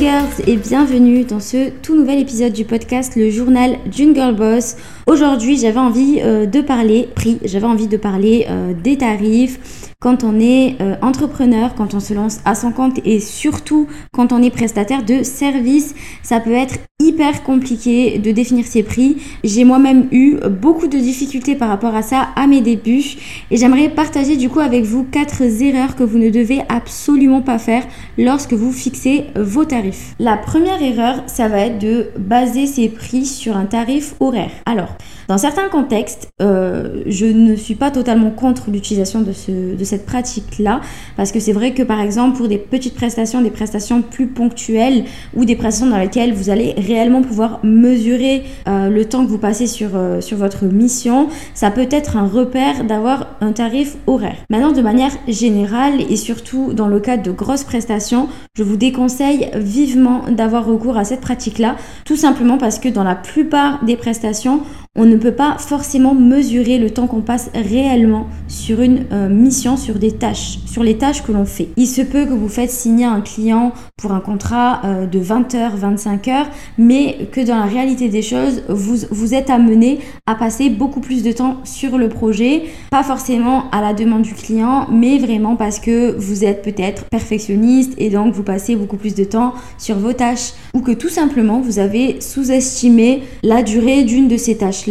girls et bienvenue dans ce tout nouvel épisode du podcast Le journal d'une girl boss. Aujourd'hui j'avais envie euh, de parler prix, j'avais envie de parler euh, des tarifs, quand on est euh, entrepreneur, quand on se lance à son compte et surtout quand on est prestataire de services, ça peut être hyper compliqué de définir ses prix. J'ai moi-même eu beaucoup de difficultés par rapport à ça à mes débuts et j'aimerais partager du coup avec vous quatre erreurs que vous ne devez absolument pas faire lorsque vous fixez vos tarifs. La première erreur, ça va être de baser ses prix sur un tarif horaire. Alors, dans certains contextes, euh, je ne suis pas totalement contre l'utilisation de, ce, de cette pratique-là, parce que c'est vrai que par exemple pour des petites prestations, des prestations plus ponctuelles ou des prestations dans lesquelles vous allez réellement pouvoir mesurer euh, le temps que vous passez sur, euh, sur votre mission, ça peut être un repère d'avoir un tarif horaire. Maintenant, de manière générale et surtout dans le cadre de grosses prestations, je vous déconseille vivement d'avoir recours à cette pratique-là, tout simplement parce que dans la plupart des prestations, on ne peut pas forcément mesurer le temps qu'on passe réellement sur une euh, mission, sur des tâches, sur les tâches que l'on fait. Il se peut que vous faites signer un client pour un contrat euh, de 20 heures, 25 heures, mais que dans la réalité des choses, vous, vous êtes amené à passer beaucoup plus de temps sur le projet, pas forcément à la demande du client, mais vraiment parce que vous êtes peut-être perfectionniste et donc vous passez beaucoup plus de temps sur vos tâches ou que tout simplement vous avez sous-estimé la durée d'une de ces tâches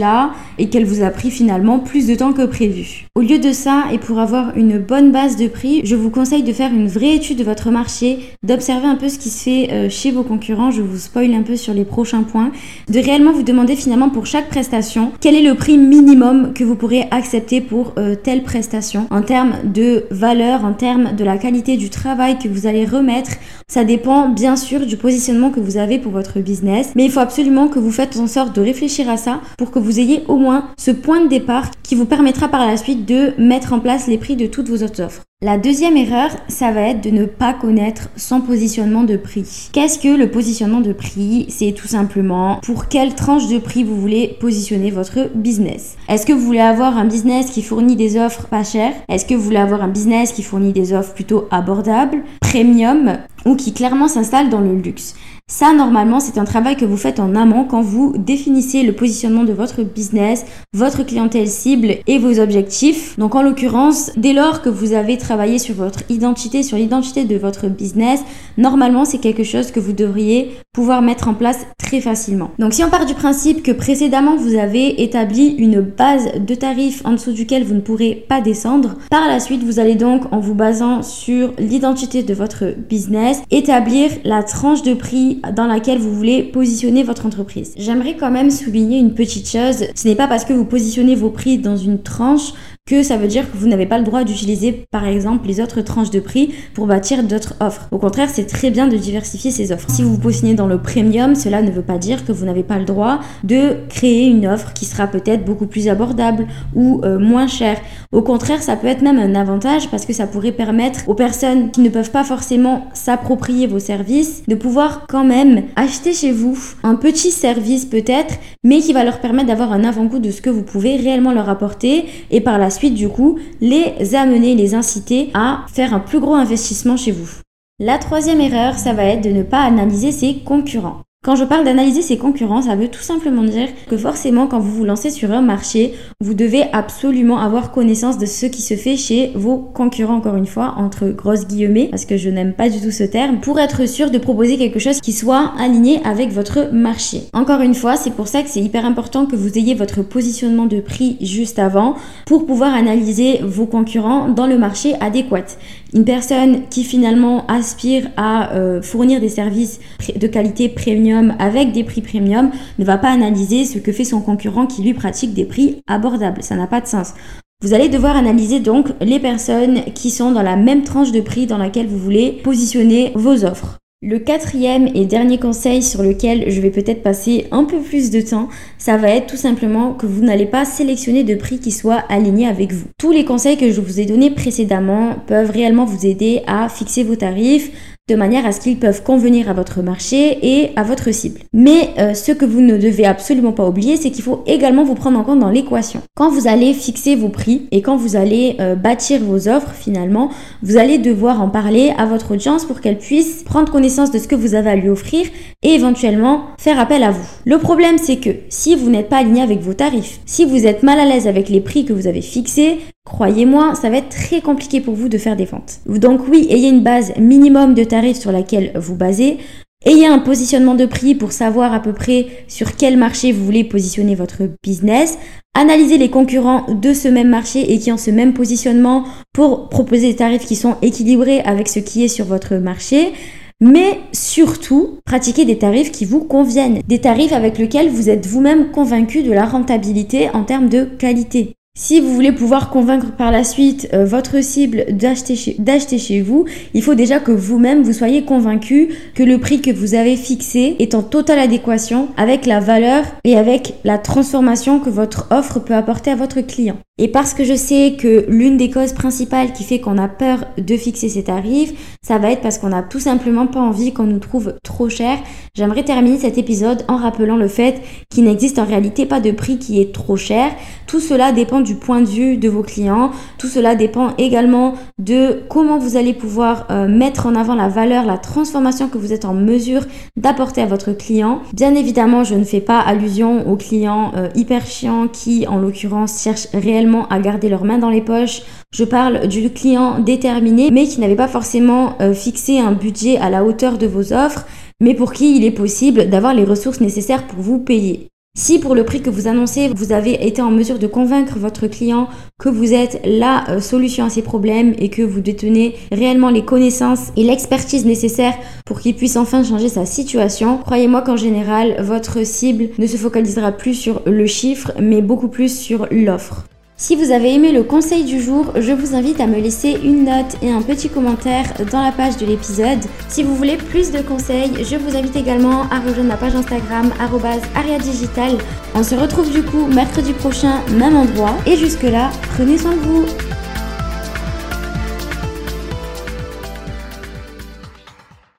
et qu'elle vous a pris finalement plus de temps que prévu. Au lieu de ça, et pour avoir une bonne base de prix, je vous conseille de faire une vraie étude de votre marché, d'observer un peu ce qui se fait euh, chez vos concurrents, je vous spoil un peu sur les prochains points, de réellement vous demander finalement pour chaque prestation quel est le prix minimum que vous pourrez accepter pour euh, telle prestation en termes de valeur, en termes de la qualité du travail que vous allez remettre. Ça dépend bien sûr du positionnement que vous avez pour votre business, mais il faut absolument que vous faites en sorte de réfléchir à ça pour que vous ayez au moins ce point de départ qui vous permettra par la suite de mettre en place les prix de toutes vos autres offres. La deuxième erreur, ça va être de ne pas connaître son positionnement de prix. Qu'est-ce que le positionnement de prix? C'est tout simplement pour quelle tranche de prix vous voulez positionner votre business. Est-ce que vous voulez avoir un business qui fournit des offres pas chères? Est-ce que vous voulez avoir un business qui fournit des offres plutôt abordables, premium ou qui clairement s'installe dans le luxe? Ça, normalement, c'est un travail que vous faites en amont quand vous définissez le positionnement de votre business, votre clientèle cible et vos objectifs. Donc, en l'occurrence, dès lors que vous avez travaillé sur votre identité, sur l'identité de votre business, normalement, c'est quelque chose que vous devriez pouvoir mettre en place très facilement. Donc, si on part du principe que précédemment, vous avez établi une base de tarifs en dessous duquel vous ne pourrez pas descendre, par la suite, vous allez donc, en vous basant sur l'identité de votre business, établir la tranche de prix dans laquelle vous voulez positionner votre entreprise. J'aimerais quand même souligner une petite chose. Ce n'est pas parce que vous positionnez vos prix dans une tranche que ça veut dire que vous n'avez pas le droit d'utiliser par exemple les autres tranches de prix pour bâtir d'autres offres. Au contraire, c'est très bien de diversifier ces offres. Si vous vous dans le premium, cela ne veut pas dire que vous n'avez pas le droit de créer une offre qui sera peut-être beaucoup plus abordable ou euh, moins chère. Au contraire, ça peut être même un avantage parce que ça pourrait permettre aux personnes qui ne peuvent pas forcément s'approprier vos services de pouvoir quand même acheter chez vous un petit service peut-être, mais qui va leur permettre d'avoir un avant-goût de ce que vous pouvez réellement leur apporter et par la suite du coup, les amener, les inciter à faire un plus gros investissement chez vous. La troisième erreur, ça va être de ne pas analyser ses concurrents. Quand je parle d'analyser ses concurrents, ça veut tout simplement dire que forcément quand vous vous lancez sur un marché, vous devez absolument avoir connaissance de ce qui se fait chez vos concurrents, encore une fois, entre grosses guillemets, parce que je n'aime pas du tout ce terme, pour être sûr de proposer quelque chose qui soit aligné avec votre marché. Encore une fois, c'est pour ça que c'est hyper important que vous ayez votre positionnement de prix juste avant pour pouvoir analyser vos concurrents dans le marché adéquat. Une personne qui finalement aspire à euh, fournir des services de qualité premium avec des prix premium ne va pas analyser ce que fait son concurrent qui lui pratique des prix abordables. Ça n'a pas de sens. Vous allez devoir analyser donc les personnes qui sont dans la même tranche de prix dans laquelle vous voulez positionner vos offres. Le quatrième et dernier conseil sur lequel je vais peut-être passer un peu plus de temps, ça va être tout simplement que vous n'allez pas sélectionner de prix qui soient alignés avec vous. Tous les conseils que je vous ai donnés précédemment peuvent réellement vous aider à fixer vos tarifs, de manière à ce qu'ils peuvent convenir à votre marché et à votre cible. Mais euh, ce que vous ne devez absolument pas oublier, c'est qu'il faut également vous prendre en compte dans l'équation. Quand vous allez fixer vos prix et quand vous allez euh, bâtir vos offres finalement, vous allez devoir en parler à votre audience pour qu'elle puisse prendre connaissance de ce que vous avez à lui offrir et éventuellement faire appel à vous. Le problème c'est que si vous n'êtes pas aligné avec vos tarifs, si vous êtes mal à l'aise avec les prix que vous avez fixés, Croyez-moi, ça va être très compliqué pour vous de faire des ventes. Donc oui, ayez une base minimum de tarifs sur laquelle vous basez. Ayez un positionnement de prix pour savoir à peu près sur quel marché vous voulez positionner votre business. Analysez les concurrents de ce même marché et qui ont ce même positionnement pour proposer des tarifs qui sont équilibrés avec ce qui est sur votre marché. Mais surtout, pratiquez des tarifs qui vous conviennent, des tarifs avec lesquels vous êtes vous-même convaincu de la rentabilité en termes de qualité. Si vous voulez pouvoir convaincre par la suite euh, votre cible d'acheter chez, chez, vous, il faut déjà que vous-même vous soyez convaincu que le prix que vous avez fixé est en totale adéquation avec la valeur et avec la transformation que votre offre peut apporter à votre client. Et parce que je sais que l'une des causes principales qui fait qu'on a peur de fixer ses tarifs, ça va être parce qu'on n'a tout simplement pas envie qu'on nous trouve trop cher. J'aimerais terminer cet épisode en rappelant le fait qu'il n'existe en réalité pas de prix qui est trop cher. Tout cela dépend du point de vue de vos clients. Tout cela dépend également de comment vous allez pouvoir euh, mettre en avant la valeur, la transformation que vous êtes en mesure d'apporter à votre client. Bien évidemment, je ne fais pas allusion aux clients euh, hyper chiants qui, en l'occurrence, cherchent réellement à garder leurs mains dans les poches. Je parle du client déterminé, mais qui n'avait pas forcément euh, fixé un budget à la hauteur de vos offres, mais pour qui il est possible d'avoir les ressources nécessaires pour vous payer. Si pour le prix que vous annoncez, vous avez été en mesure de convaincre votre client que vous êtes la euh, solution à ses problèmes et que vous détenez réellement les connaissances et l'expertise nécessaires pour qu'il puisse enfin changer sa situation, croyez-moi qu'en général, votre cible ne se focalisera plus sur le chiffre, mais beaucoup plus sur l'offre. Si vous avez aimé le conseil du jour, je vous invite à me laisser une note et un petit commentaire dans la page de l'épisode. Si vous voulez plus de conseils, je vous invite également à rejoindre ma page Instagram ariadigital. On se retrouve du coup mercredi prochain, même endroit. Et jusque là, prenez soin de vous.